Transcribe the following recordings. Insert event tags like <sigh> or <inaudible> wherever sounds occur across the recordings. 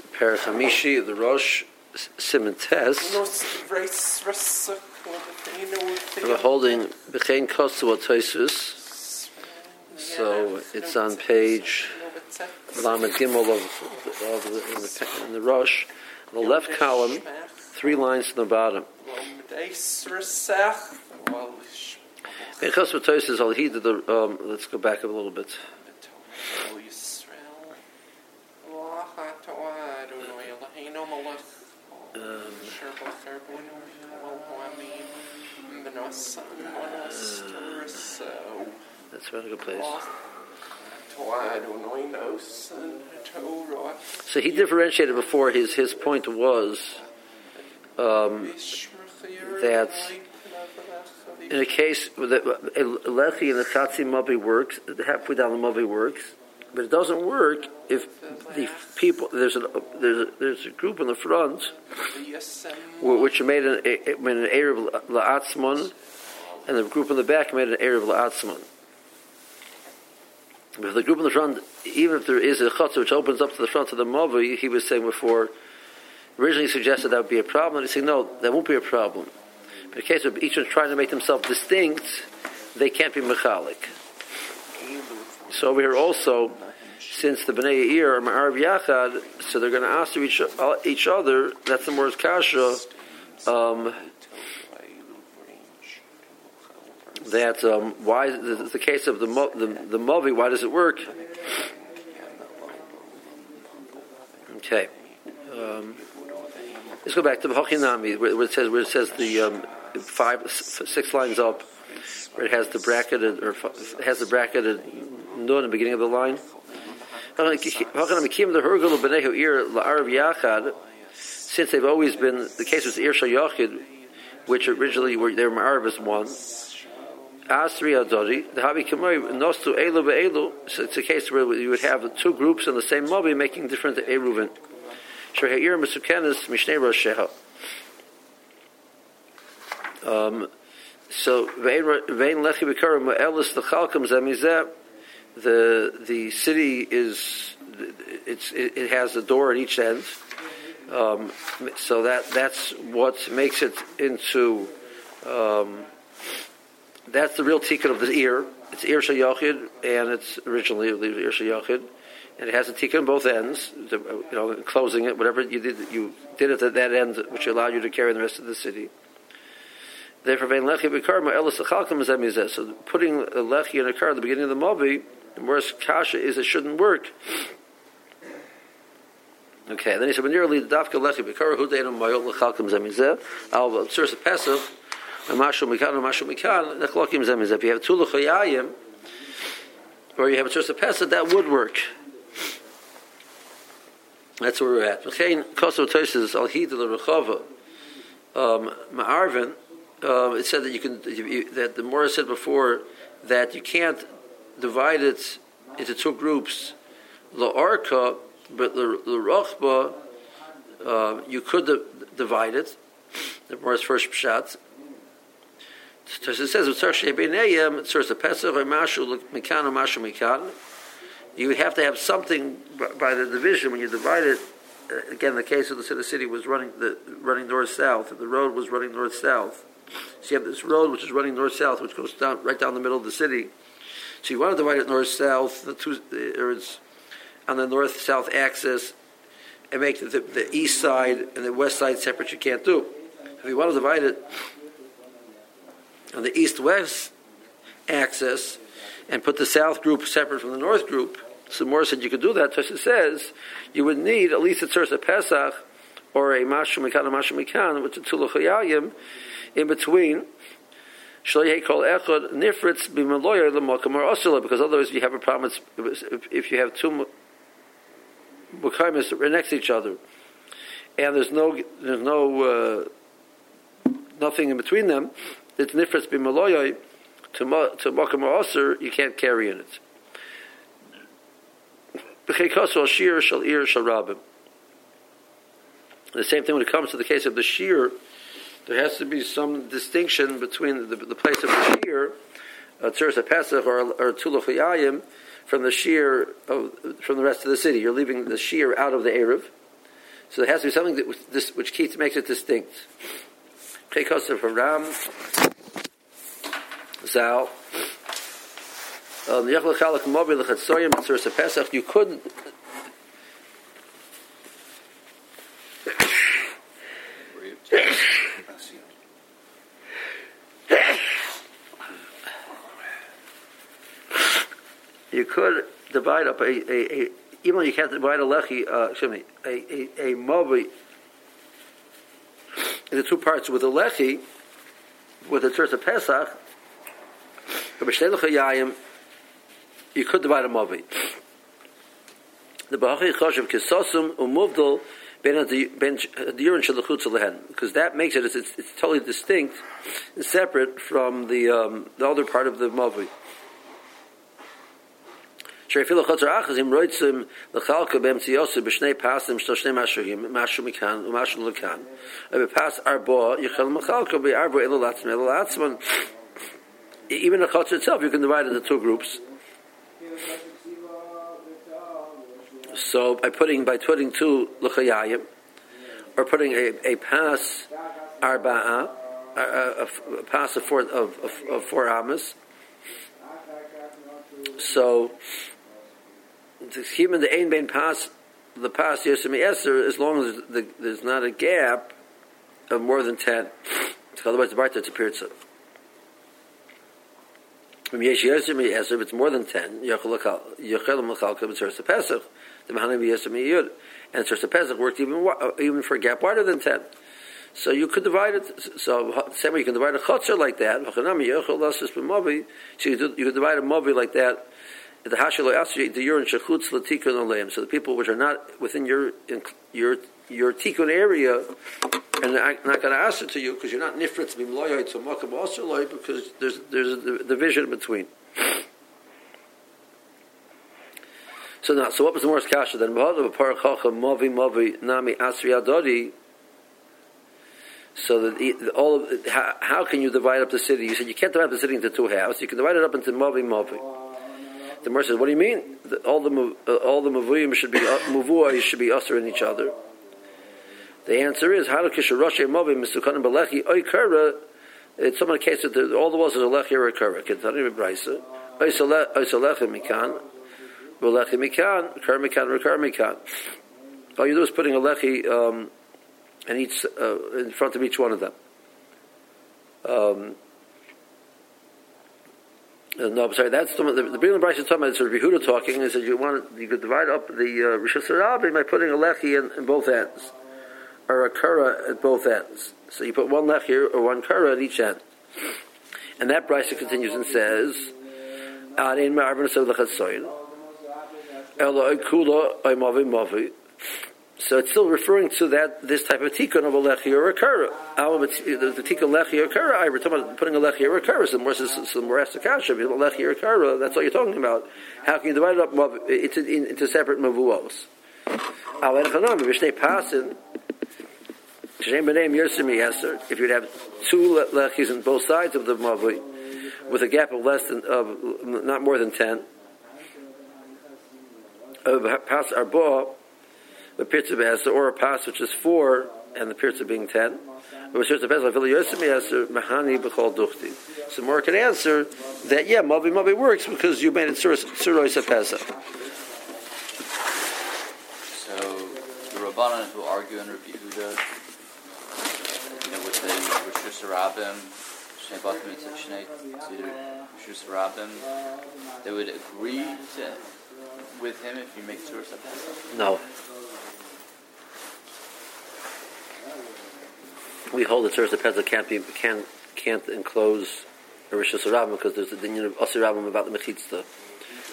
Parachamishi of the Rosh Siman Tes. Nos race rasa We're holding Bechein Kosovo Toisus. So it's on page Lamed Gimel of, of the, in, the, in the Rosh. The left column, three lines from the bottom. Rasach. Kosovo Toisus, I'll heed the, um, let's go back a little bit. That's a good place. So he differentiated before. His his point was um, that in a case that lechi and the chatzi mavi works, halfway down the mavi works, but it doesn't work if the people there's a there's a, there's a group in the front which made an made an erev la'atzmon, and the group in the back made an erev la'atzmon. But if the group in the front, even if there is a chutzah which opens up to the front of the mavi, he was saying before, originally suggested that would be a problem, and he's saying no, that won't be a problem. But in the case of each one trying to make themselves distinct, they can't be mechalik. So over here also, since the Bnei Yair are Ma'arav Yachad, so they're going to ask each, each other, that's the Mor's Kasha, um, that um, why the, the case of the, the the Movi, why does it work? Okay. Um, let's go back to Hochinami, where, where it says where it says the um, five six lines up, where it has the bracketed or has the bracketed nun in the beginning of the line. Since they've always been the case was Ir Shayachid, which originally were they were as one. Asri Adori, the Habi Kamari, Nostu Elu Be'elu, so it's a case where you would have two groups in the same Mobi making different Eruvin. Sheheir Mesukenis Mishnei Rosheha. Um, so, Vein Lechi Bikara Ma'elis the Chalkam Zemizeh, the, the city is, it's, it, has a door at each end. Um, so that, that's what makes it into, um, that's the real tikkun of the ear. It's ear shayachid, and it's originally ear shayachid, and it has a tikkun on both ends. You know, closing it, whatever you did, you did it at that end, which allowed you to carry the rest of the city. Therefore, vein lechi b'karma elas lechalkam zemizeh. So putting a lechi in a car at the beginning of the mavi, the worst kasha is it shouldn't work. Okay, then he said, "When you're lead dafka lechi b'kara hu deinu mayot lechalkam zemizeh al b'tzuras pesach." Mashu mikan, mashu mikan, nechlokim zem If you have two lechayayim, or you have a of pesach, that would work. That's where we're at. V'chein koso toises al hid the rechava um, ma'arvin. Um, it said that you can that the Morris said before that you can't divide it into two groups. La'arka, but the rochba, uh, you could divide it. The Morris first pshat. So it says, you have to have something by the division when you divide it. Uh, again, the case of the city, was running the running north south, the road was running north south. So you have this road which is running north south, which goes down right down the middle of the city. So you want to divide it north south, the two, or it's on the north south axis, and make the, the east side and the west side separate. You can't do. If you want to divide it on the east-west axis and put the south group separate from the north group. So Moore said you could do that. Tosha says you would need at least a tzursa pesach or a mashu mikan, a mashu mikan, which is tuluchayayim in between. Nifritz because otherwise you have a problem if you have two mukaimis next to each other, and there's no there's no uh, nothing in between them it's nifras b'maloyoi to to or you can't carry in it. The same thing when it comes to the case of the shear, there has to be some distinction between the, the place of the shear, uh, Tzuras Pesach or, or Tulachayayim, from the shear of, from the rest of the city. You're leaving the shear out of the Erev. So there has to be something that this, which keeps makes it distinct. Kekos from Ram, Zal. Um. You could you could divide up a, a, a even though you can't divide a lechi, uh, excuse me, a, a, a mobi into two parts with a lechi, with the church of Pesach, you could divide a mobi. The b'hachi choshev kisosum umuvdal ben adirin shalachutz lehen, because that makes it, it's, it's, totally distinct and separate from the, um, the other part of the mobi. שאפילו חוצר אחז אם רויצים לחלקה באמצעיוסי בשני פסים של שני משהו משהו מכאן ומשהו לכאן ובפס ארבו יכול מחלקה בארבו אלו לעצמם אלו לעצמם even the chutz itself you can divide it into two groups so by putting by putting two luchayayim or putting a, a pass arba'a a, a, a pass of four of, of, of four amas so keep in the ein bein pass the pass yosem eser as long as the, there's not a gap of more than ten. Otherwise, the barta it's a pirza. If it's more than ten, b'tzorsa pesach, the yud, and tzorsa pesach worked even even for a gap wider than ten. So you could divide it. So the same way you can divide a chotzer like that. So you could divide a mobi like that the hashalo asri the urine shechutz latikun oleim. So the people which are not within your your your tikkun area and not going to ask it to you because you're not nifrit to be mloyot to makam also because there's there's a division between. So now, so what was the morris kasha then? B'hadav parachacha mavi mavi nami asri adodi. So that all of, how, how can you divide up the city? You said you can't divide up the city into two halves. You can divide it up into mavi mavi. The Gemara says, "What do you mean? All the uh, all the mavuyim should be uh, mavua should be usher in each other." The answer is, "How do kisharoshe mavim mistukanim balechi oikara?" It's some case that all the walls is a lechi or kara. Kentani bebraisa oisalecha mikan, balechi mikan, kar mikan or kar mikan. All you do is putting a lechi um, in each uh, in front of each one of them. Um, no, I'm sorry. That's the the, the Brilliant is talking about. Sort of Yehuda talking. He said you want you could divide up the uh, Rishus Rabbi by putting a lechi in, in, both ends, or a kara at both ends. So you put one lechi or one kara at each end, and that Bryce continues and says, "Arin ma'arvin sevlachatzoyin, elo kula oimavi mavi." So it's still referring to that this type of tikkun of a lechi or a kara. Uh, the, the tikkun lechi or kara, I were talking about putting a lechi or a kara. So more, so more asakasha, lechi or kara. That's what you're talking about. How can you divide it up into, into separate mavuos? If you'd have two lechis on both sides of the mavui, with a gap of less than of not more than ten, pass arba the pirza b'eser, or a pass which is four, and the pirza being ten. So more can answer that yeah, Mavi Mavi works because you made it Surois Pesa. So the Rabbanan who argue Rabbi Yehuda, you know, with the Rishus Rabbim, Shnei Batim Shnei Rishus Rabbim, they would agree to, with him if you make Surois Pesa? No. We hold that Surah Pezah can't be can't can't enclose a Rishus because there's a dinyan of Rabbim about the Mechitzah.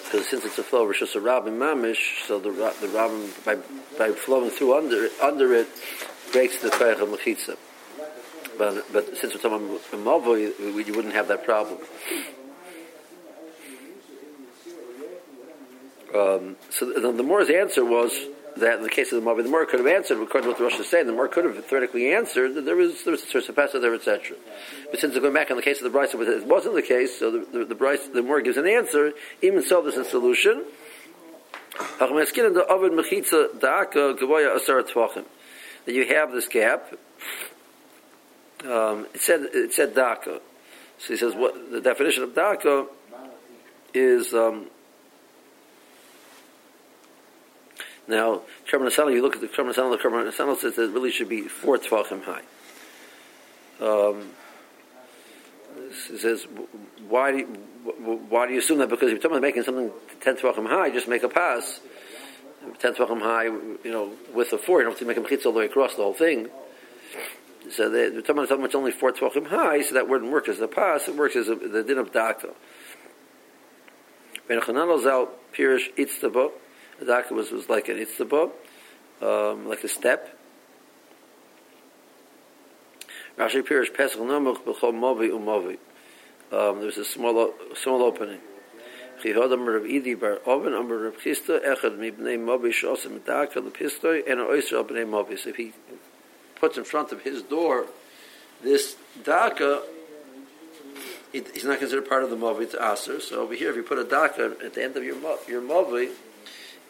Because since it's a flow of Rishus Rabbim Mamish, so the the Rabbim by by flowing through under under it breaks the Koyach of Mechitzah. But but since we're talking about Mavo, you, you wouldn't have that problem. Um, so the, the Moore's answer was that in the case of the Mavi, the Mor could have answered, according to what the Rosh is saying, the Mor could have theoretically answered that there was there was a Pesach there, etc. But since going back on the case of the Bryce, it wasn't the case, so the, the, the Bryce, the Mor gives an answer. Even so, there's a solution. That you have this gap. Um, it said it said da'aka. So he says what the definition of da'aka is. Um, now, Kerman Asana, you look at the Kerman Asana, the Kerman Asana says that it really should be four tvachim high. Um, it says, why do you, why do you assume that? Because if you're talking about making something ten tvachim high, just make a pass. Ten tvachim high, you know, with a four, you don't have to make a mechitza all the way across the whole thing. So the talking about something only four tvachim high, so that wouldn't work as a pass. It works as a, the din of daka. Ben Chananel Zal Pirish Itztaba. The daka was, was like an Itztaba, um, like a step. Rashi Pirish Pesach Namuch B'chol Movi Umovi. Um, there's a small small opening. Chihod Amar Rav Idi Bar Oven Amar Rav Chisda Echad Mibnei Movi Shosim Daka Lepistoi and Oyster Bnei Movi. So if he puts in front of his door this Daka, he's not considered part of the Movi, it's Aser. So over here, if you put a Daka at the end of your your Movi,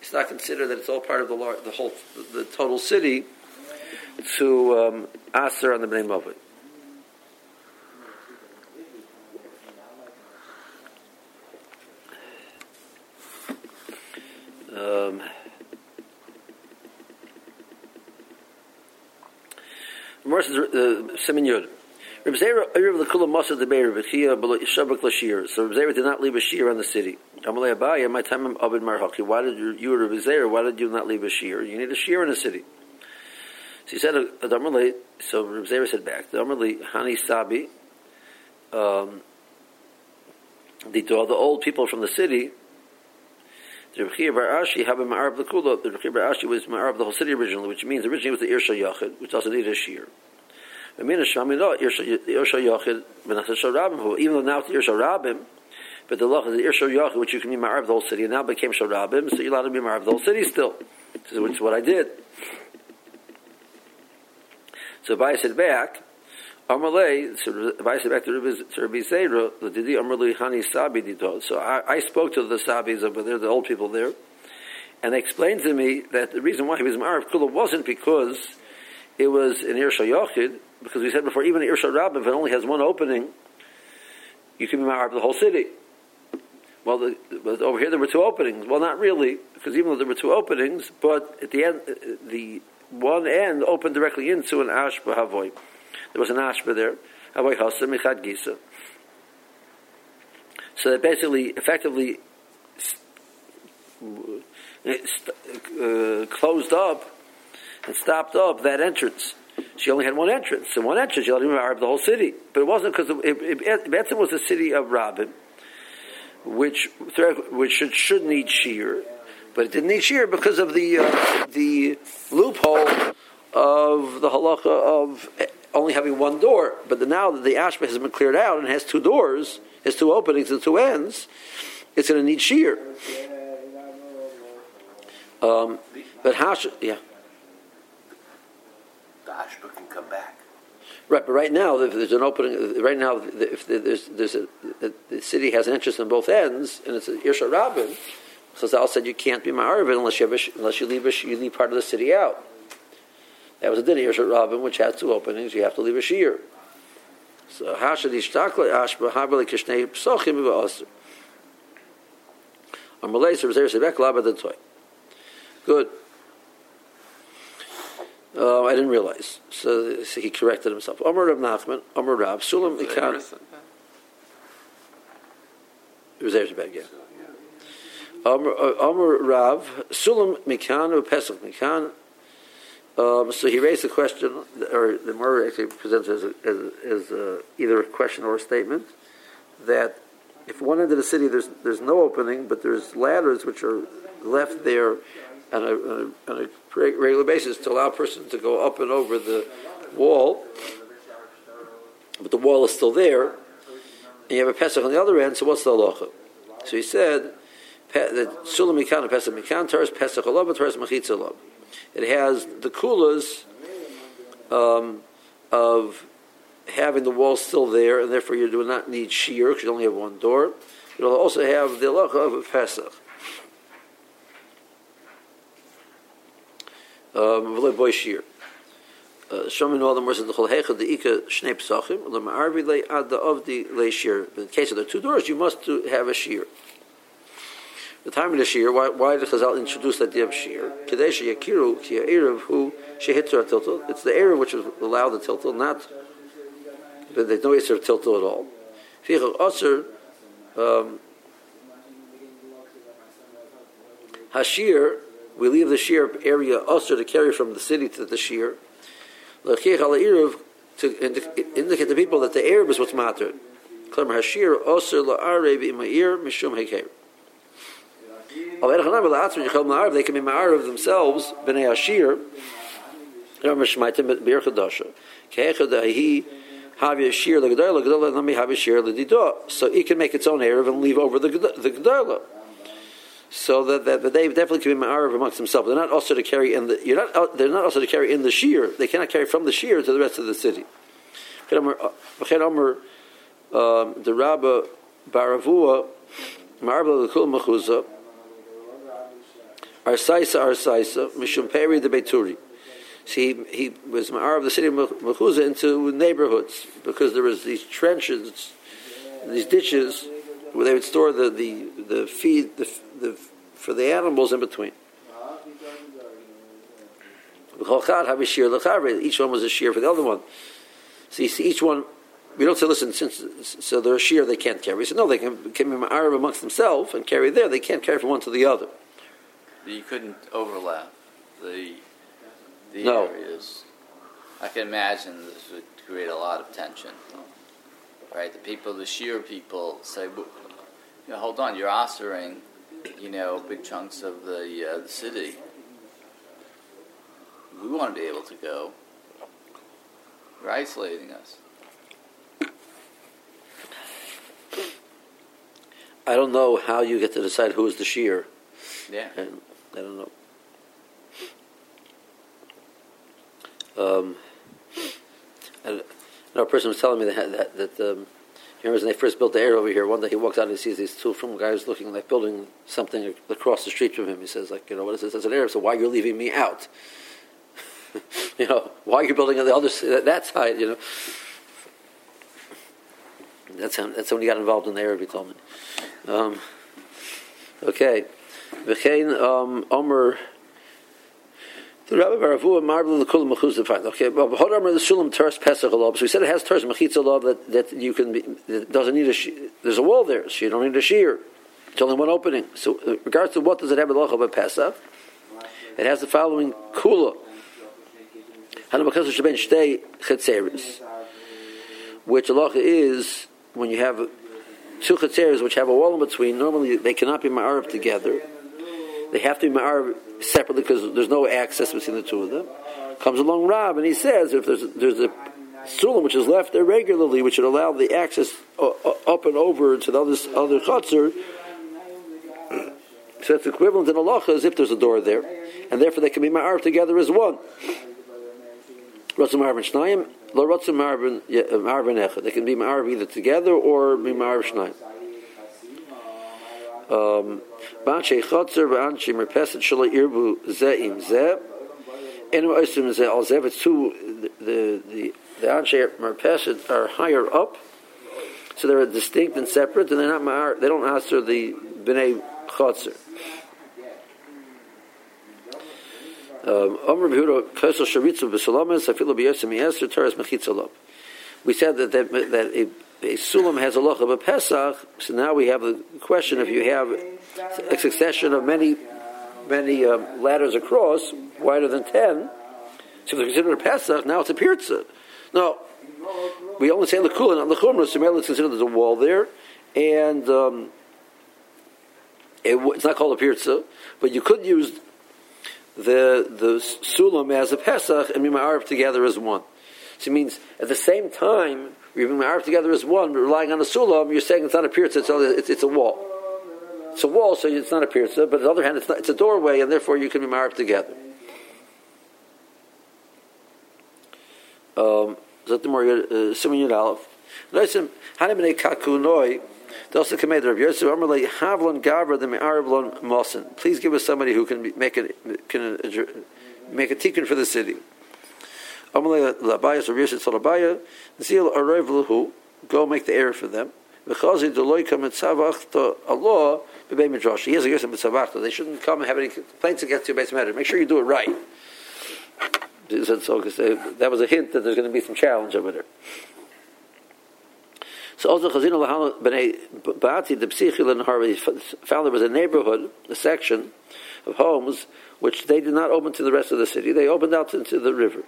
it's not considered that it's all part of the lar- the whole the total city to um, Aser on the Bnei Movi. Um, Remorse is uh. So Reb did not leave a shear on the city. Amalei Abaya, my time of Abed Marhaki. Why did you, you Zera, why did you not leave a shear? You need a shear in a city. So he said, Amalei, so Reb Zera said back, Amalei, Hani Sabi, um, the, the old people from the city, the Rechir Bar Ashi a Ma'arab the Kula. The Rechir Bar Ashi was Ma'arab the whole city originally, which means originally it was the Irsha Yachid, which also needed a shear. The Mina Shamino, Irsha Yachid, Menachas Sharabim, who even though now it's Irsha Rabim, but the Lach is the Irsha Yachid, which you can be Ma'arab the whole city, and now became Sharabim, so you're allowed to be Ma'arab the whole city still. Which is what I did. So Abai said back, Amalei, so Abai said back to Rabbi Zera, Hani Sabi Dito. So I, I spoke to the Sabis over there, the old people there, and they explained to me that the reason why he was Ma'arab Kula wasn't because it was an Irsha Yochid, because we said before, even an Irsha Rabbim, if it only has one opening, you can be Ma'arab the whole city. Well, the, but over here there were two openings. Well, not really, because even though there were two openings, but at the end, the one end opened directly into an Ashba Havoy. There was an Ashba there. Havoy Hasa Michad Gisa. So that basically, effectively, uh, closed up and stopped up that entrance. She only had one entrance, and one entrance she let him Arab the whole city. But it wasn't because Betzim was the city of Rabin, which which should, should need shear, but it didn't need shear because of the uh, the loophole of the halacha of only having one door. But the, now that the ashba has been cleared out and has two doors, has two openings and two ends, it's going to need shear. Um, but how should yeah. The ashba can come back. Right, but right now, if there's an opening, right now, if there's, there's a, the city has an interest on both ends, and it's a Irsha Rabin, Chazal said you can't be Ma'arvin unless you, have a, unless you leave, a, you leave part of the city out. That was a din Irsha Rabin, which has two openings, you have to leave a shear. So, Hashad Ishtakle Ashba Habali Kishnei Psochim. Good. Uh, I didn't realize. So, so, he corrected himself. Amar Rav Nachman, Amar Rav, Sulam Ikan. It was there's bad, yeah. Amar Rav, Sulam Mikan, Pesach Mikan. Um, so he raised the question, or the Murray actually presents as, a, as, as a, either a question or a statement, that if one end of the city there's there's no opening, but there's ladders which are left there on a, on a, on a regular basis to allow a person to go up and over the wall, but the wall is still there, and you have a Pesach on the other end, so what's the halacha? So he said that Sulam Mikan Pesach Mikan Taras Pesach Alav Taras Machitza Alav. It has the kulas um, of having the wall still there, and therefore you do not need shear because you only have one door. It'll also have the halacha of a Pesach. V'lo boy shir. Uh, Shomin all the more said the chol hecha the ika shnei pesachim the ma'arvi le ad the of the le shir. In the case of the two doors, you must have a shir. The time of the shir, why, why did Chazal introduce that idea of shir? Kadesh yakiru ki erev who shehitzer tiltul. It's the erev which will allow the tiltul, not but there's no Isser tiltul at all. Fichel Osir, um, Hashir, we leave the Shir area Osir to carry from the city to the Erev, to indicate the people that the Erev is what's matter. Klemmer Hashir, Osir la'arev ima'ir mishum hekeir. They can be ma'arav themselves, b'nei Hashir, Remember Shmaitim Bir Chadasha. Ke'echad ahi have. So it can make its own erev and leave over the the. So that, that, that they definitely can be ma'arav amongst themselves. They're not also to carry in the you're not they're not also to carry in the shear. They cannot carry from the shear to the rest of the city. Um, the Rabba Baravua Marble the Kul Arsaisa Arsaisa Mishum Peri the Beituri. See, he, was Ma'ar of the city of Mechuzah into neighborhoods because there was these trenches, these ditches where they would store the, the, the feed the, the, for the animals in between. Each one was a shear for the other one. So you see, each one, we don't say, listen, since so they're a shear, they can't carry. So no, they can, can be Arab amongst themselves and carry there. They can't carry from one to the other. You couldn't overlap the the No. areas. I can imagine this would create a lot of tension. Right? The people, the sheer people say, "Well, you know, hold on, you're ostering, you know, big chunks of the, uh, the city. We want to be able to go. You're isolating us. I don't know how you get to decide who is the shear. Yeah. And I don't know. Um, and, and a person was telling me that that, that um, he remembers when they first built the air over here. One day he walks out and he sees these two from guys looking like building something across the street from him. He says, like, you know, what is this? It's an air. So why are you leaving me out? <laughs> you know, why are you building on the other s- that, that side? You know. That's how, that's when he got involved in the Arab. He told me. Um, okay, V'chein um, Omer. The Rabbi Baravua marble the kulam mechuzah fine. Okay, but Hod Omer the Sulam Teres Pesach Alob. So he said it has Teres Mechitza Alob that that you can be. That doesn't need a. she- There's a wall there, so you don't need a shear. It's only one opening. So, in regards to what does it have a loch of a Pesach? It has the following kula. Which halacha is when you have two chetzeres which have a wall in between. Normally, they cannot be ma'arab together. They have to be ma'arab separately because there's no access between the two of them. Comes along Rab and he says if there's there's a sulam which is left there regularly, which would allow the access uh, uh, up and over to the other other. <clears throat> So it's equivalent in halacha as if there's a door there, and therefore they can be ma'arab together as one. They can be Marv either together or be Marv Shnayim. Um, Banshei Chotzer, Banshei Merpeset Shala Irbu Ze'im Ze. And Oisim Ze Al. It's two, the, the, the, Anshe Merpeset are higher up, so they're distinct and separate, and they're not Ma'ar, they don't answer the Bnei Chotzer. Um, Omer Behuda Kesel Sharitzu B'Salamis Afilu Mechitzalov. We said that that, that a, a sulam has a loch of a pesach. So now we have the question: if you have a succession of many many um, ladders across, wider than ten, so if they're considered a pesach, now it's a pirza. No, we only say lekula, not lechumra. So merely it's considered there's a wall there, and um, it, it's not called a pirza, but you could use the the sulam as a pesach and be ma'arif together as one. So it means at the same time you're being ma'arif together as one, but relying on a sulam, you're saying it's not a pirza, it's, a wall. It's a wall, so it's not a pirza, but on the other hand, it's, a doorway, and therefore you can be ma'arif together. Um, Zot the more Siman Yud Aleph. Listen, Hanim b'nei kakunoi. Dosa kamed Rav Yosef Amalei Havlon Gavra the Me'arav Lon Mosin. Please give us somebody who can make it can uh, make a tikkun for the city. Yeshit go make the error for them. Because the loy come mitzavach to Allah b'bei midrash. He has a yosef mitzavach. They shouldn't come and have any complaints against your base matter. Make sure you do it right. So, that was a hint that there's going to be some challenge over there. So also Chazino Lahana B'nai Ba'ati the Psichil and Harvey found there was a neighborhood, a section of homes which they did not open to the rest of the city. They opened out into the river.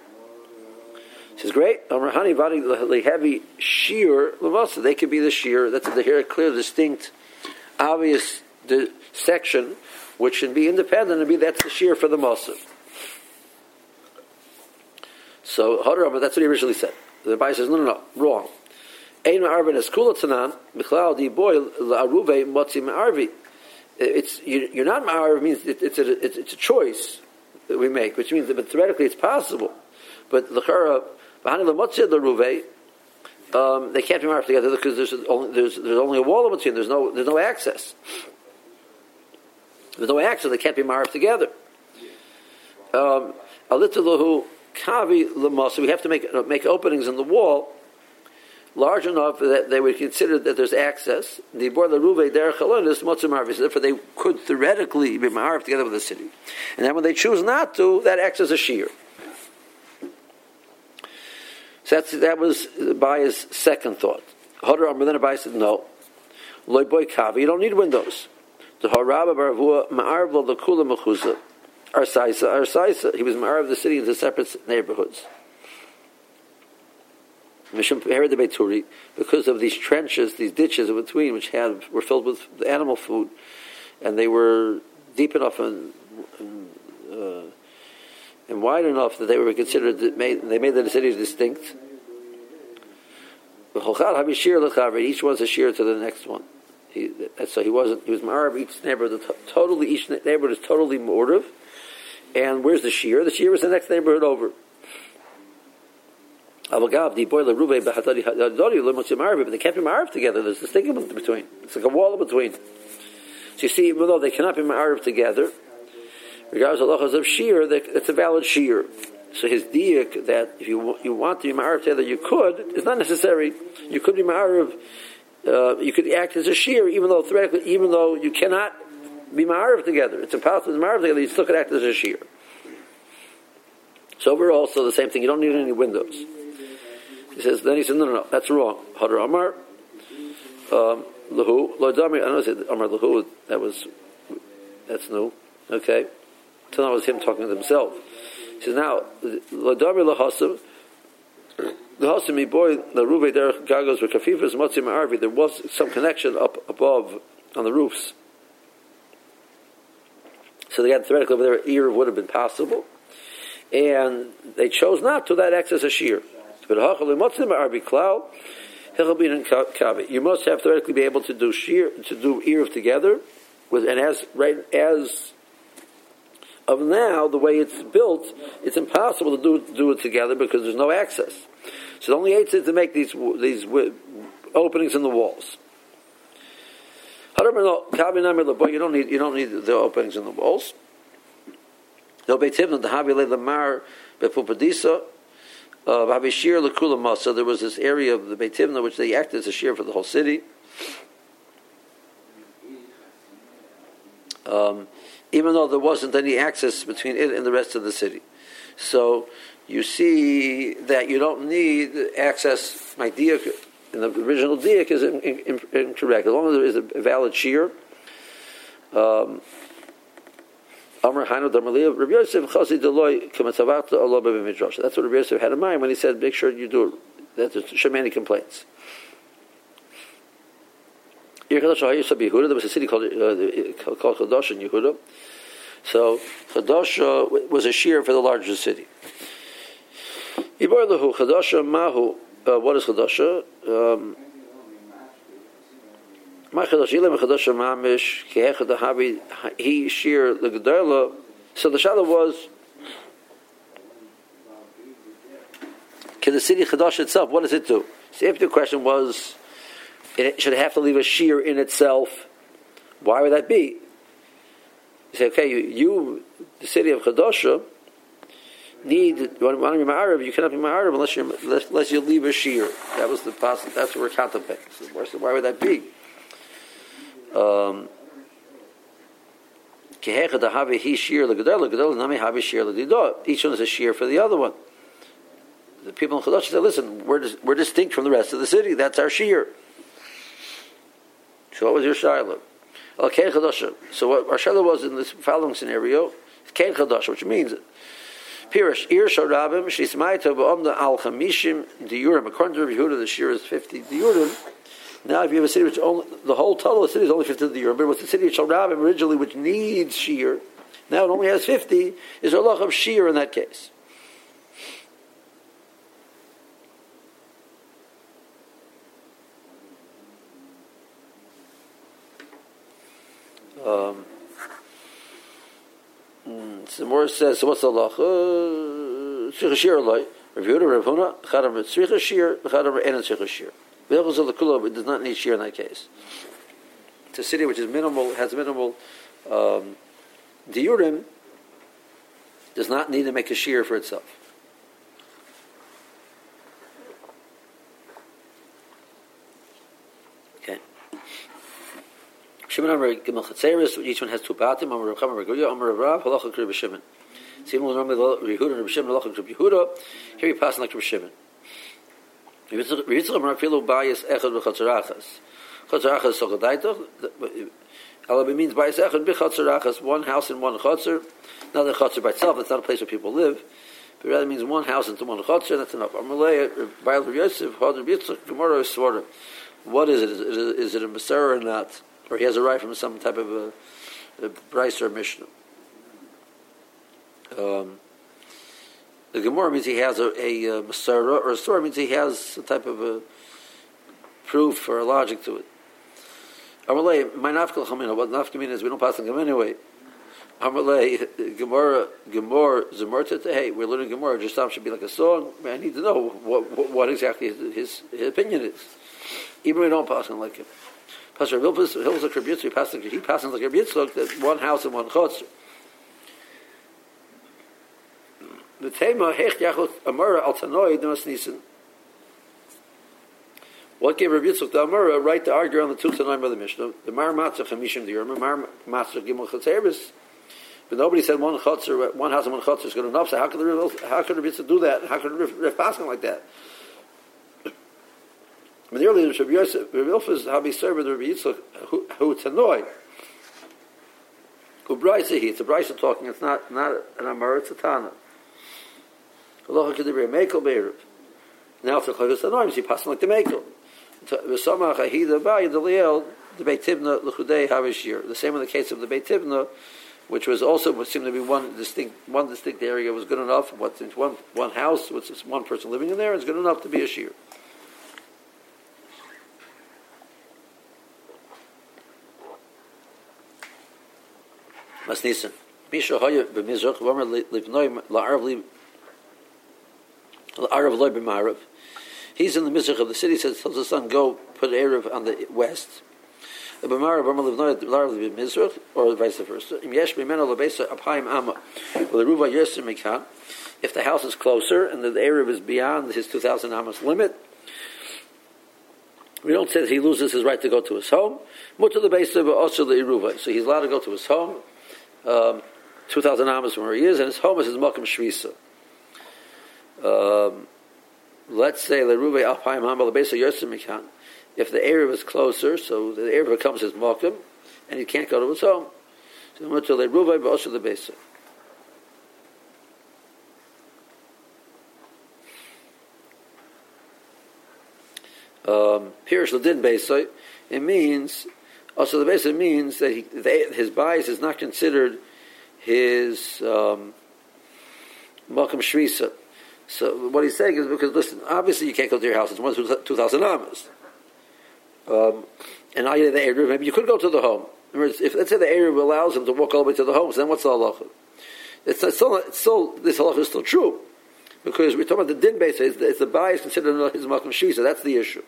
Says, great. Amrahani Vadi heavy shear Lavasa. They could be the shear. That's the here clear, distinct, obvious the section which should be independent and be that's the shear for the Mossad. So Hadarabah, that's what he originally said. The Bible says, no, no, no, wrong. Ein ma'arvin es kula tanan, di boy la'aruve motzi ma'arvi. It's, you, are not ma'arv means it, it's, a, it's, a choice that we make, which means that theoretically it's possible. But l'chara, l'motzi l'ruve, um, they can't be married together because there's only, there's, there's only a wall between. There's no, there's no access. There's no access. They can't be married together. Um, Alitalahu kavi l'masa. We have to make make openings in the wall large enough that they would consider that there's access. The Ruve Der is Therefore, they could theoretically be Ma'arif together with the city. And then when they choose not to, that acts as a shear. So that's, that was Abaya's second thought. Hodar Amr then Abaya said, no. Loy boy kavi, you don't need windows. The Harabah Baravua Ma'arv lo Kula Mechuza. Arsaisa, Arsaisa. He was Ma'arv the city into separate neighborhoods because of these trenches, these ditches in between, which had were filled with animal food, and they were deep enough and and wide enough that they were considered. They made the city distinct. Each one's a shear to the next one. He, so he wasn't. He was marab each neighborhood. Totally, each neighborhood is totally mortive. And where's the shear? The shear is the next neighborhood over. But they can't be together. There's a in between. It's like a wall in between. So you see, even though they cannot be Arab together, regardless of lachas of shear, it's a valid shear. So his diak that if you you want to be Ma'arab together, you could, is not necessary. You could be Ma'arab, uh, you could act as a shear, even though theoretically, even though you cannot be Ma'arab together. It's impossible to be Ma'arab together, you still could act as a shear. So we're also the same thing. You don't need any windows. He says, then he said, no, no, no, that's wrong. Hadar Amar, um, Lahu, Lord I don't know, Amar Lahu, that was, that's new, okay? So now was him talking to himself. He says, now, Lord Dami Lahasim, the Hasimi boy, the Ruve Derech Gagos were Kafifas Motzim Arvi, there was some connection up above on the roofs. So they had theoretically over there, ear would have been possible. And they chose not to that access a shear. But You must have theoretically be able to do shear to do ear together with and as right as of now the way it's built, it's impossible to do do it together because there's no access. So the only is to make these these openings in the walls. You don't need you don't need the openings in the walls. Lakula Masa, there was this area of the Beit Timna which they acted as a shir for the whole city. Um, even though there wasn't any access between it and the rest of the city. So you see that you don't need access. My diak, in the original diak is incorrect. As long as there is a valid shear, um. That's what Rabbi Yosef had in mind when he said, make sure you do it. That's Shemani complaints. There was a city called uh, called Chadash in Yehuda. So Chadash was a shear for the larger city. Chadash Mahu. Uh, what is Chadash? Um, my chadash ilim chadash mamish kehechad habi he shir the gedala. So the shadow was can the city chadash itself? What does it do? So if the question was, it should have to leave a shear in itself? Why would that be? You say, okay, you, you the city of Chadasha, need you want, want to be ma'arav, you cannot be ma'arav unless you unless, unless you leave a shear. That was the possible. That's what we're contemplating. So why would that be? Um, each one is a shear for the other one. The people in Chadash said, listen, we're, dis- we're distinct from the rest of the city. That's our shear. So what was your shiloh? So what our was in this following scenario, Kein Chadash, which means Pirish, Ir Sharabim, Shismaita, Ba'omna Al Chamishim, Diurim. According to Yehuda, the shear is 50 Diurim. Now, if you have a city which only, the whole total of the city is only 50 Diurim, but with the city of Sharabim originally, which needs shear, now it only has 50, is a lot of shear in that case. Um, more says, so what's the law? Tzricha shir loy. Rav Yehuda, Rav Huna, chadam tzricha shir, chadam en tzricha shir. The kula does not need shir in that case. It's a city which is minimal, has minimal um, diurim, does not need to make a shear for itself. Okay. Shimon Amar Gimel Chatzeris, each one has two batim, Amar Rav Chama Reguya, Amar Rav, Halacha Krib Shimon. Similar normally Yehuda and Rav Shimon, Halacha Krib Yehuda, here we pass like Rav Shimon. Yitzchak Amar Filu Bayis Echad V'Chatzarachas. Chatzarachas Sochadaitach, Alabi means Bayis Echad B'Chatzarachas, one house and one Chatzar, not the Chatzar by itself, that's not a place where people live, but rather means one house into one Chatzar, that's enough. Amalei, Bayil Rav Yosef, Hadr Yitzchak, Gemara is What is it? Is it, is it a Masar or not? Or he has a right from some type of a, a Bryce or Mishnah. Um, the Gemara means he has a, a, a Masara, or a story means he has a type of a proof or a logic to it. Amalei, my nafkal chamina, what nafkamina is, we don't pass them anyway. Amalei, <laughs> Gemara, Gemara, Zemurta, hey, we're learning Gemara, just should be like a song. I need to know what, what, what exactly his, his, his, opinion is. Even we don't pass him like him. Pastor Hilpus like Rabbi Yitzchak, he passes, like Rabbi Yitzchak, that one house and one chutz. The tema, Hech Yachot Amara Al Tanoi Demas Nisan. What gave Rabbi Yitzchak the Amara right to argue on the two Tanoim of the Mishnah? The Mar Matzah Chamishim the Yerma, Mar Matzah Gimel Chatzeris. But nobody said one chutz one house and one chutz is good enough. So how could the how could Rabbi Yitzchak do that? How could Rabbi pass like that? But the earlier Rabbi Yosef, Rabbi Ilfaz, Habi Server, Rabbi Yitzchak, who Tanoi, who Brisa he, it's a Brisa talking, it's not, not an Amar, it's a Tana. Allah Kedibri, Mekel Beirut. Now it's a Chagos Tanoim, so he passes like the Mekel. V'samach Ahida Bayi, the Liel, the Beit Tibna, L'chudei Havishir. The same in the case of the Beit Tibna, which was also what seemed to be one distinct one distinct area was good enough. What's one one house, with one person living in there, is good enough to be a shear. Misha v'Omer la'Arav loy. He's in the Mizrach of the city. Says, tells his son, go put Erev on the west. B'Marav Omer Livnoi b'Mizrach, or vice versa. Im yesh b'Meno apayim Mikan. If the house is closer and the Erev is beyond his 2,000 amos limit, we don't say that he loses his right to go to his home. The of. So he's allowed to go to his home um, 2,000 amas from where he is, and his home is his Malkim Shvisa. Um, let's say Leruve Alpine Hamal Besa Yosim If the area is closer, so the area becomes his Malkim, and he can't go to his home. So to Leruve, but also the Besa. Um, Pirish Ladin Besa, it means also, the basic means that he, they, his bias is not considered his um, Shvisa. So what he's saying is because listen, obviously you can't go to your house; it's one two thousand amas. Um, and now the area, maybe you could go to the home. Words, if let's say the area allows him to walk all the way to the home, so then what's the halacha? It's, it's, still, it's still this halacha is still true because we're talking about the din base. It's, it's the bias considered his Malcolm Shvisa. That's the issue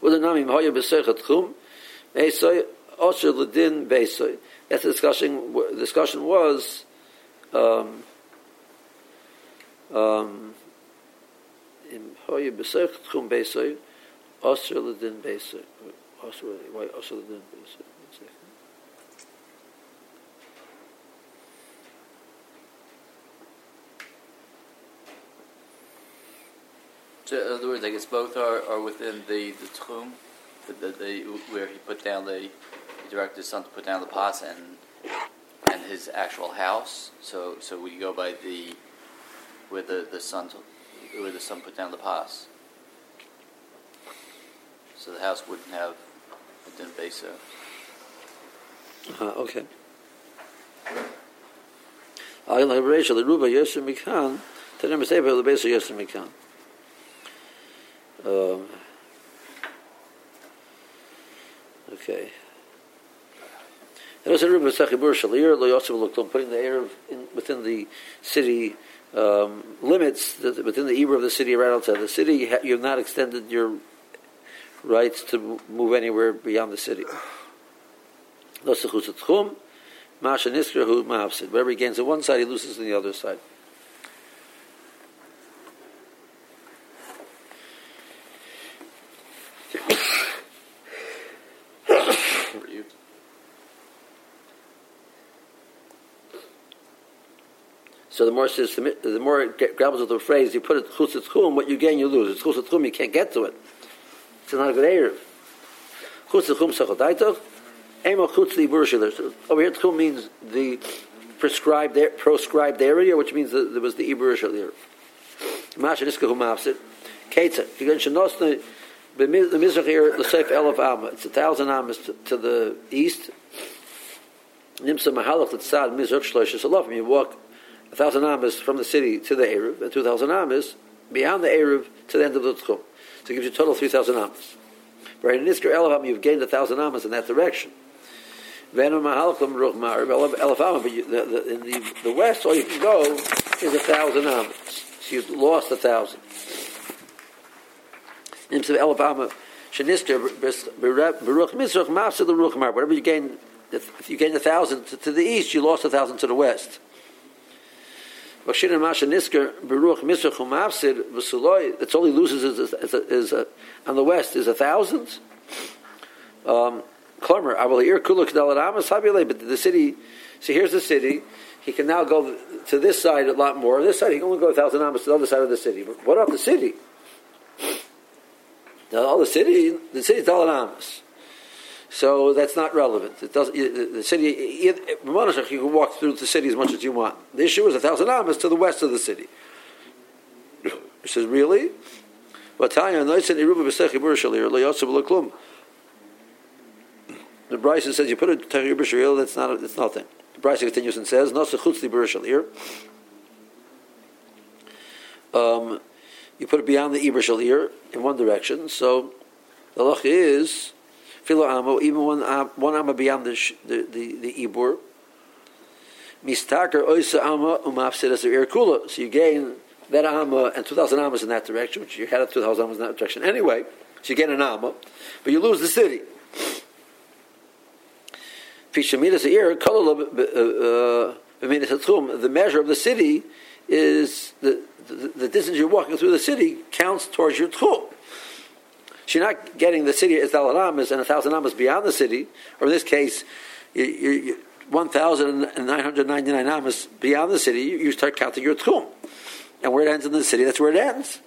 und der name im hoye besegt khum ey soy osher de din besoy that is discussion the discussion was um um im hoye besegt khum besoy osher de din besoy osher why osher de din besoy So in other words, I guess both are, are within the the tchum, the, the, the where he put down the he directed his son to put down the pots and and his actual house. So so we go by the where the the son where the son put down the pots. So the house wouldn't have a besa. Uh, okay. I like Rachel, the Ruba Yosef Mikan, the Yosef Mikan. Um, okay. And also Ruba Sachibur Shalir, Lo Yosef Loktom, putting the air in, within the city um, limits, the, within the Ebra of the city right outside the city, you have not extended your rights to move anywhere beyond the city. Lo Sechus Tchum, Masha Niskrahu Ma'afsid. Wherever he gains on one side, he loses on the other side. The more says, the more it grapples with the phrase, you put it chutz tchum, what you gain, you lose. It's chutz tchum, you can't get to it. It's not a good erev. Chutz tchum sachodaitov, emo chutz. Over here, tchum means the prescribed proscribed area, which means that there was the ibur shalir. Masha niska hum mafsid. Ketza. You get shenosne the mizrach here the. It's a thousand amas to, the east. Nimsa mahalach mizrach. You walk a thousand amas from the city to the Eruv, and two thousand amas beyond the Eruv to the end of the Tchum. So it gives you a total of three thousand amas. Right in Nisker Elafam, you've gained a thousand amas in that direction. Venom Mahalchim Ruch Marib but you, the, the, in the, the west, all you can go is a thousand amas. So you've lost a thousand. Nimsa Elaf Amma, Shenisker Baruch Mizrach Mafsa the Ruch Mar. Whatever you gain, if you gain a thousand to, to the east, you lost a thousand to the west. V'Suloi. That's all he loses is, is, is, a, on the west is a thousand. Um, Klomer Avalir Kuluk Dalaramas Habilei. But the city, see here's the city. He can now go to this side a lot more. This side he can only go a thousand amas to the other side of the city. But what about the city? The other city, the city is Dalaramas. So that's not relevant. It doesn't. The city, you can walk through the city as much as you want. The issue is a thousand amas to the west of the city. He says, really? The Bryson says you put a Tahir B'Shiril, that's not. It's nothing. The Bryson continues and says. Um, you put it beyond the Shalir in one direction. So the loch is Filo Amo, even one, am- one Amma beyond the, the, the, the Ibur. Mistaker Oisa Amma Umafsid as Ir Kula. So you gain that Amma and 2,000 Ammas in that direction, which you had at 2,000 Ammas in that direction anyway. So you gain an Amma, but you lose the city. Ir Kala uh, uh, The measure of the city is the, the, the distance you're walking through the city counts towards your tchum. So you're not getting the city as Dalal Amas and a thousand Amas beyond the city, or in this case, you, you, you, 1,999 Amas beyond the city, you, start counting your tchum. And where it ends in the city, that's where it ends.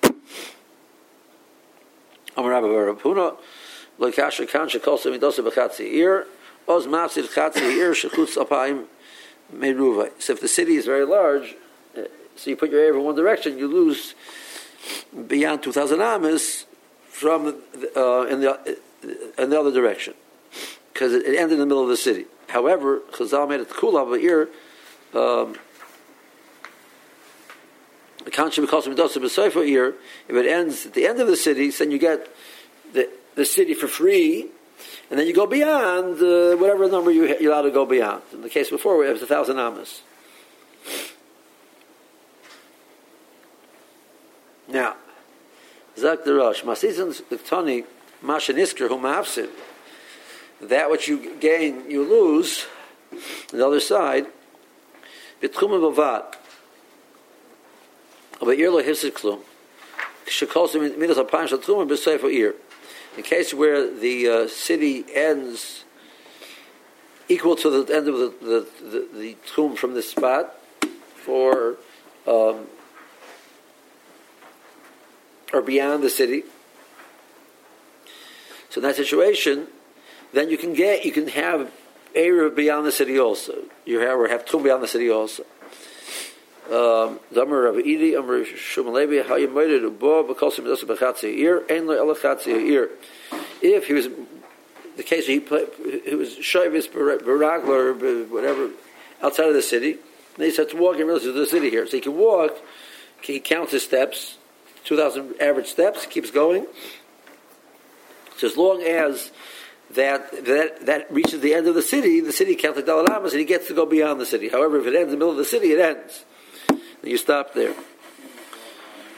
So if the city is very large, uh, so you put your air in one direction, you lose beyond 2,000 amas from uh, in the in the other direction because it, it ended in the middle of the city. However, Chazal made it. Um, because of Medosa ear, if it ends at the end of the city, then you get the, the city for free, and then you go beyond uh, whatever number you, you're allowed to go beyond. In the case before, it was a thousand amas. Now, Zak the Rosh, Masizan Tani, Masha Nisker, whom that which you gain, you lose. On the other side, Bitchum Bavad, but ir lo hifsid klum. Shekos midas shel tchum b'sefer ir. In case where the uh, city ends equal to the end of the the, the, the tchum from this spot for um, or beyond the city. So in that situation, then you can get you can have area beyond the city also. You have or have tchum beyond the city also. Um. If he was, the case he played, he was Shavis Baragler, whatever, outside of the city, and he said to walk in relative to the city here. So he can walk, he counts his steps, 2,000 average steps, keeps going. So as long as that that that reaches the end of the city, the city counts like Dalaramas, and he gets to go beyond the city. However, if it ends in the middle of the city, it ends. And You stop there.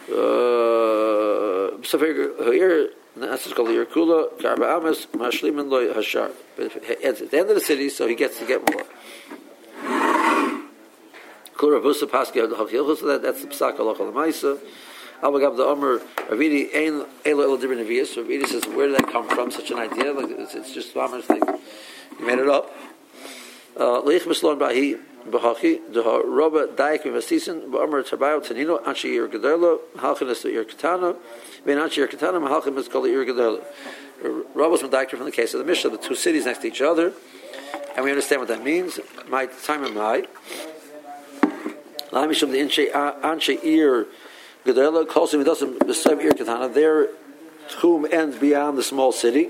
So here, that's called the Yerkula, Garba Amas, Mashliman Loy Hashar. But if it ends at the end of the city, so he gets to get more. So that, that's the Psak Allah Lamaisa. Abagab the Omer, Ravidi, Ein Elo Elo Dibrin Avias. Ravidi says, where did that come from, such an idea? Like, it's, it's just Mamer's thing. You made it up. Uh, Leich Mislon Bahi, Bahachi, the Roba Daik Vasisin, Bamar Tabayo Tanino, Anchi Ir Gadelo, Halchanis Ir Katana, Ben Anchi Ir Katana, Mahalchim is called Ir Gadelo. Roba's Madaikter from the case of the Mishnah, the two cities next to each other, and we understand what that means. My time and my. Lamishum the Anchi Ir Gadelo, Kolsim doesn't beside Ir Katana, their tomb ends beyond the small city.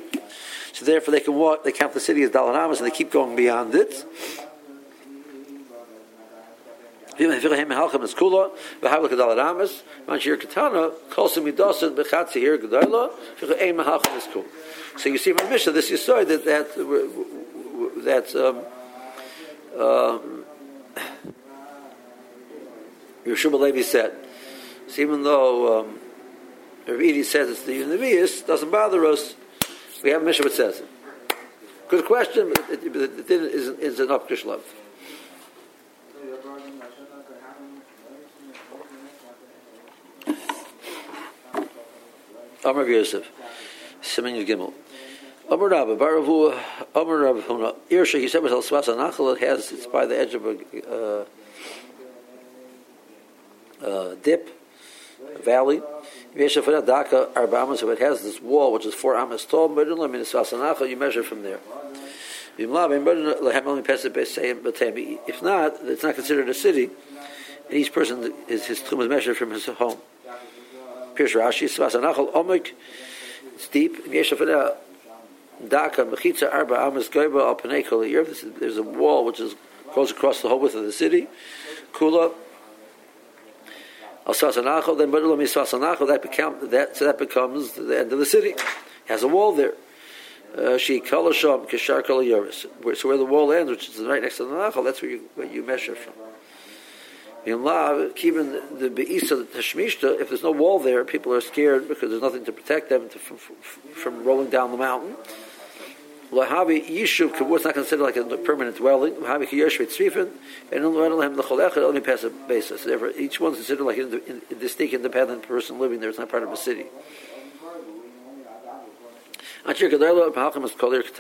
So therefore, they can walk. They count the city as Dalanamas, and they keep going beyond it. So you see, my Mishnah, this is sorry that that that um, um, Yeshua Levi said. So even though um, Rav Edi says it's the Nevi'us, doesn't bother us. We have a Mishnah that says it. Good question, but it, it, it isn't, isn't up to love. Amr Yosef, Siman Gimel. Amr Rabba, Baravu, Amr Rabba, Huna, Irsha, he said, was Svasa Nachal, it has, it's by the edge of a uh, uh, dip, valley. Amos, it has this wall which is four amas tall, you measure from there. If not, it's not considered a city, and each person, is, his tomb is measured from his home. It's deep. There's a wall which is goes across the whole width of the city. Kula. Al then Badulam Svasanachal, that that so that becomes the end of the city. It has a wall there. Uh, she Kalasham Kishar Kol So where the wall ends, which is right next to the Nachal, that's where you where you measure from. In law, even the Be'isa Tashmishta, if there's no wall there, people are scared because there's nothing to protect them to, from, from rolling down the mountain. Lahavi Yishuv Kibbutz not considered like a permanent dwelling. Lahavi Kiyoshvet Tzrifin, and Lahem Lecholechad only pass a basis. Therefore, each one's considered like a distinct, independent person living there. It's not part of a city. Halchim is Ir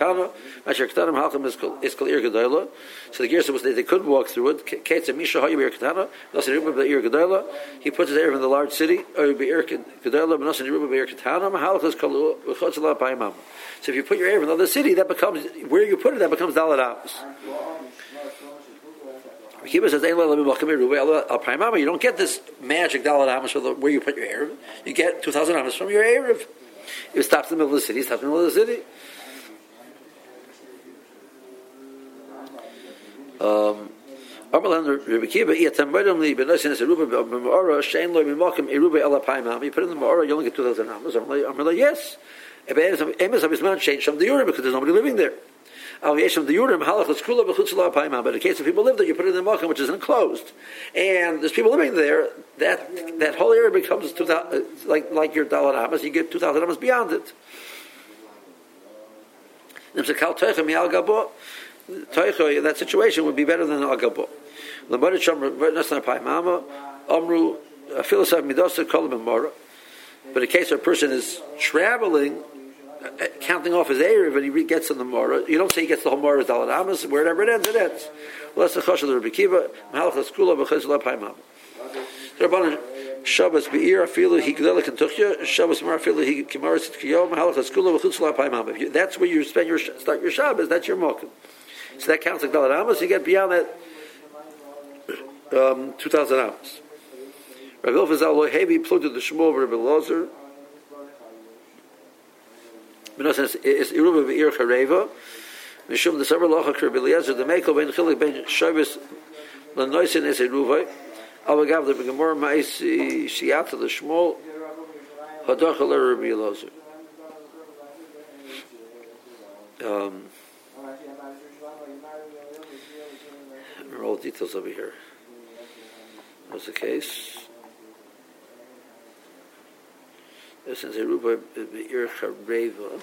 Halchim is Ir. So the Gersa was that they could walk through it. Misha Ir Ruba Ir. He puts his Erev in the large city, or be Ir Ruba Ir is Paimam. So if you put your Erev in another city, that becomes, where you put it, that becomes Dalat says, you don't get this magic Dalat Amos where you put your Erev. You get 2,000 Amos from your Erev. It stops in the middle of the city, it stops in the middle of the city. Um... Aber dann der Rebekah bei ihr Tambay dann die Benesse in der Ruba bei Mara Shane Lloyd mit Malcolm in Ruba Ella Paima wir finden Mara Young in 2000 Amazon I'm like yes. Aber es ist immer so bis man change from the Europe because there's nobody living there. Oh, but in case of people live there, you put it in the Makam, which is enclosed. And there's people living there, that that whole area becomes 2,000, uh, like, like your Dalat Amos, you get 2,000 Amos beyond it. In that situation would be better than Al Gabo. Amru a philosoph midosa kolam. But in case a person is traveling, uh, counting off his Erev, and he gets on the Mora, you don't say he gets the whole Mora Dalit Amos, wherever it ends, it ends. Well, that's the Chosh of the Rebbe Kiva, Kula, B'chaz La Paim Haba. Rabbanan, Shabbos Be'ir, Afilu, Shabbos Mar, Afilu, Kula, B'chaz La Paim Haba. If you- That's where you spend your, start your Shabbos, that's your Mokum. So that counts like Dalit Amos, you get beyond that, um, 2,000 Amos. Rabbi Ilfazal Lo Hevi plugged the Rabbi Lozer. Says, "Is Iruba Be'ir Chareva." Mishum the Savar Locha Rabbi Eliezer the Mekel Ben Chilik Ben Shabbos Lanoisin Es Iruva. Avagav the Gemara Ma'isi Shiata the Shmuel Hadach Aler Rabbi Eliezer. Um, all the details over here. That was the case. Since Eruba Be'ir Chareva,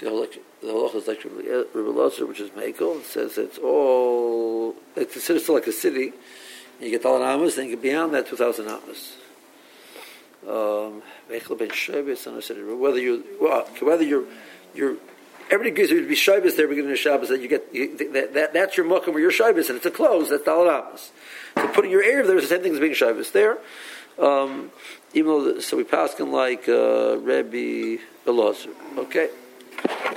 the halacha the halacha is like Rabbi Elazar, which is Mekel. It says it's all, it's considered still like a city. You get Dalan Amos, then you get beyond that 2,000 Amos. Um, whether you, well, whether you're, you're, everybody agrees there would be Shabbos there beginning of Shabbos, that you get, you, that, that, that's your Mokum where you're Shabbos, and it's a close, that's Amos. So putting your Erev there is the same thing as being Shabbos there. Um, even though, so we pass can like uh, Rebbe Elazar. Okay?